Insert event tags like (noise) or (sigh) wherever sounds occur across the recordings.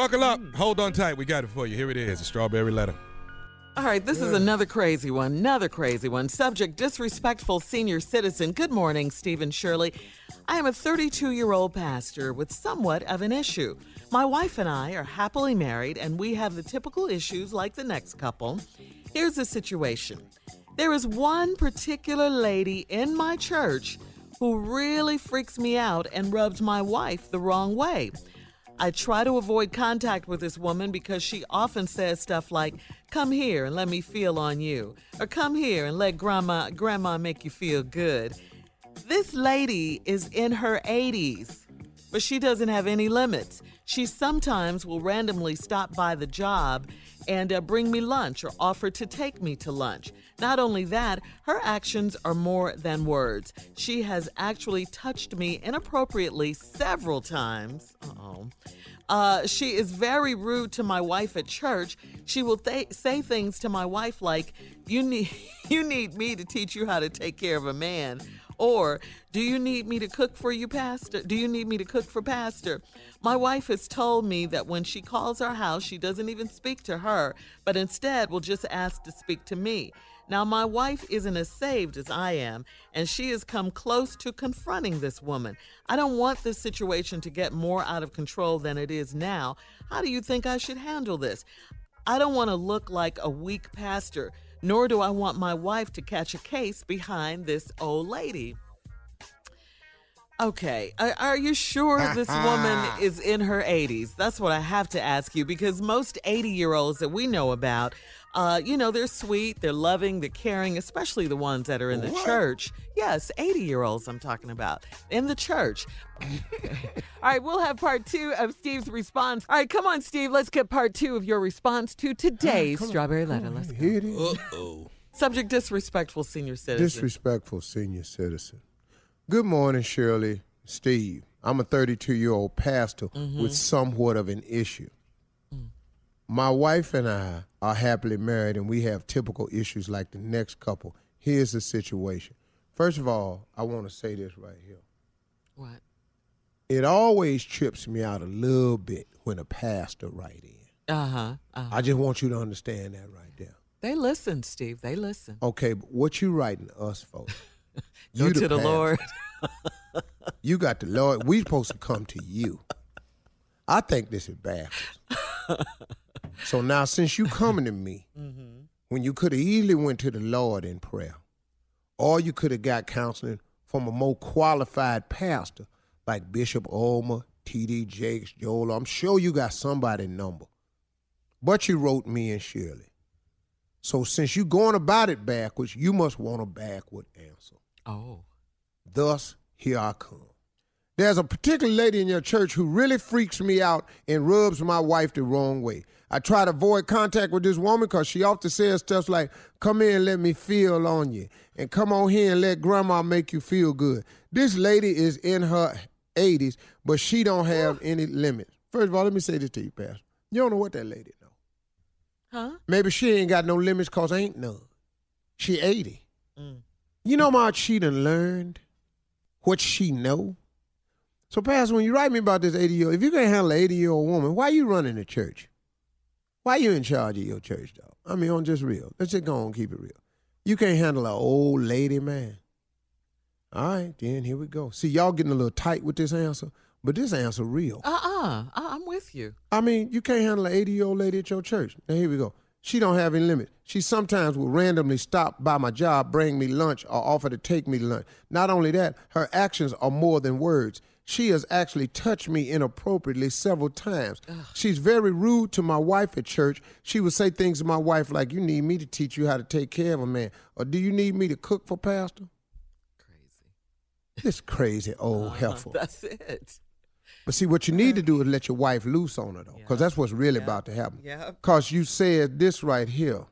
buckle up. Mm. Hold on tight. We got it for you. Here it is, the strawberry letter. All right, this is another crazy one. Another crazy one. Subject disrespectful senior citizen. Good morning, Steve and Shirley. I am a 32 year old pastor with somewhat of an issue. My wife and I are happily married, and we have the typical issues like the next couple. Here's the situation there is one particular lady in my church who really freaks me out and rubs my wife the wrong way. I try to avoid contact with this woman because she often says stuff like, "Come here and let me feel on you," or "Come here and let grandma grandma make you feel good." This lady is in her 80s, but she doesn't have any limits. She sometimes will randomly stop by the job and uh, bring me lunch or offer to take me to lunch. Not only that, her actions are more than words. She has actually touched me inappropriately several times. Uh-oh. Uh, she is very rude to my wife at church. She will th- say things to my wife like, "You need, (laughs) you need me to teach you how to take care of a man," or "Do you need me to cook for you, Pastor? Do you need me to cook for Pastor?" My wife has told me that when she calls our house, she doesn't even speak to her, but instead will just ask to speak to me. Now, my wife isn't as saved as I am, and she has come close to confronting this woman. I don't want this situation to get more out of control than it is now. How do you think I should handle this? I don't want to look like a weak pastor, nor do I want my wife to catch a case behind this old lady. Okay, are, are you sure this woman (laughs) is in her 80s? That's what I have to ask you because most 80 year olds that we know about, uh, you know, they're sweet, they're loving, they're caring, especially the ones that are in the What? church. Yes, 80 year olds I'm talking about in the church. (laughs) All right, we'll have part two of Steve's response. All right, come on, Steve, let's get part two of your response to today's Strawberry Letter. Let's go. Here it is. Uh-oh. Subject disrespectful senior citizen. Disrespectful senior citizen. Good morning, Shirley. Steve. I'm a 32 year old pastor with somewhat of an issue. My wife and I are happily married, and we have typical issues like the next couple. Here's the situation. First of all, I want to say this right here. what? It always trips me out a little bit when a pastor write in. Uh huh. Uh-huh. I just want you to understand that right there. They listen, Steve. They listen. Okay, but what you writing to us for? (laughs) Go You to the pastor. Lord. (laughs) You got the Lord. We supposed to come to you. I think this is backwards. (laughs) so now, since you coming to me, mm-hmm. when you could have easily went to the Lord in prayer, or you could have got counseling from a more qualified pastor like Bishop Ulmer, T.D. Jakes, Joel. I'm sure you got somebody number, but you wrote me and Shirley. So since you're going about it backwards, you must want a backward answer. Oh. Thus, here I come. There's a particular lady in your church who really freaks me out and rubs my wife the wrong way. I try to avoid contact with this woman because she often says stuff like, come here and let me feel on you. And come on here and let grandma make you feel good. This lady is in her 80s, but she don't have any limits. First of all, let me say this to you, Pastor. You don't know what that lady know. Huh? Maybe she ain't got no limits cause ain't none. She 80. Mm. You know much she done learned? What she know? So, Pastor, when you write me about this 80 year if you can't handle an 80 year old woman, why you running the church? Why you in charge of your church, dog? I mean, on just real. Let's just go on and keep it real. You can't handle an old lady, man. All right, then here we go. See, y'all getting a little tight with this answer, but this answer real. Uh-uh. I- I'm with you. I mean, you can't handle an 80 year old lady at your church. Now, here we go. She don't have any limits. She sometimes will randomly stop by my job, bring me lunch, or offer to take me to lunch. Not only that, her actions are more than words. She has actually touched me inappropriately several times. She's very rude to my wife at church. She would say things to my wife like, You need me to teach you how to take care of a man. Or do you need me to cook for Pastor? Crazy. This crazy old uh-huh. heifer. That's it. But see, what you need to do is let your wife loose on her, though, because that's what's really about to happen. Yeah. Because you said this right here.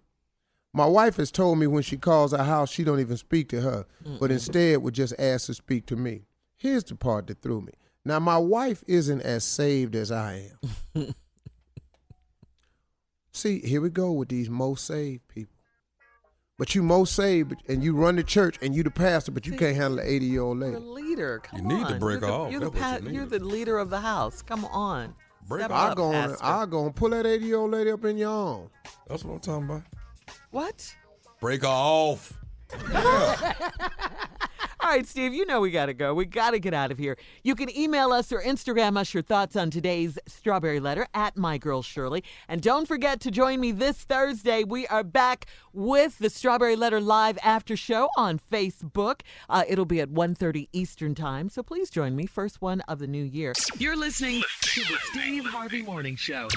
My wife has told me when she calls our house, she don't even speak to her, but instead would just ask to speak to me. Here's the part that threw me. Now, my wife isn't as saved as I am. (laughs) See, here we go with these most saved people. But you most saved, and you run the church, and you the pastor, but you can't handle an 80 year old You're lady. a leader. Come you on. need to break you're the, off. You're the, pa- you you're the leader of the house. Come on. Break Step off. I up, go on, I go and pull that 80 year old lady up in your arm. That's what I'm talking about. What? Break her off. (laughs) All right, Steve, you know we got to go. We got to get out of here. You can email us or Instagram us your thoughts on today's Strawberry Letter at My Girl Shirley. And don't forget to join me this Thursday. We are back with the Strawberry Letter Live After Show on Facebook. Uh, it'll be at 1.30 Eastern Time, so please join me. First one of the new year. You're listening to the Steve Harvey Morning Show.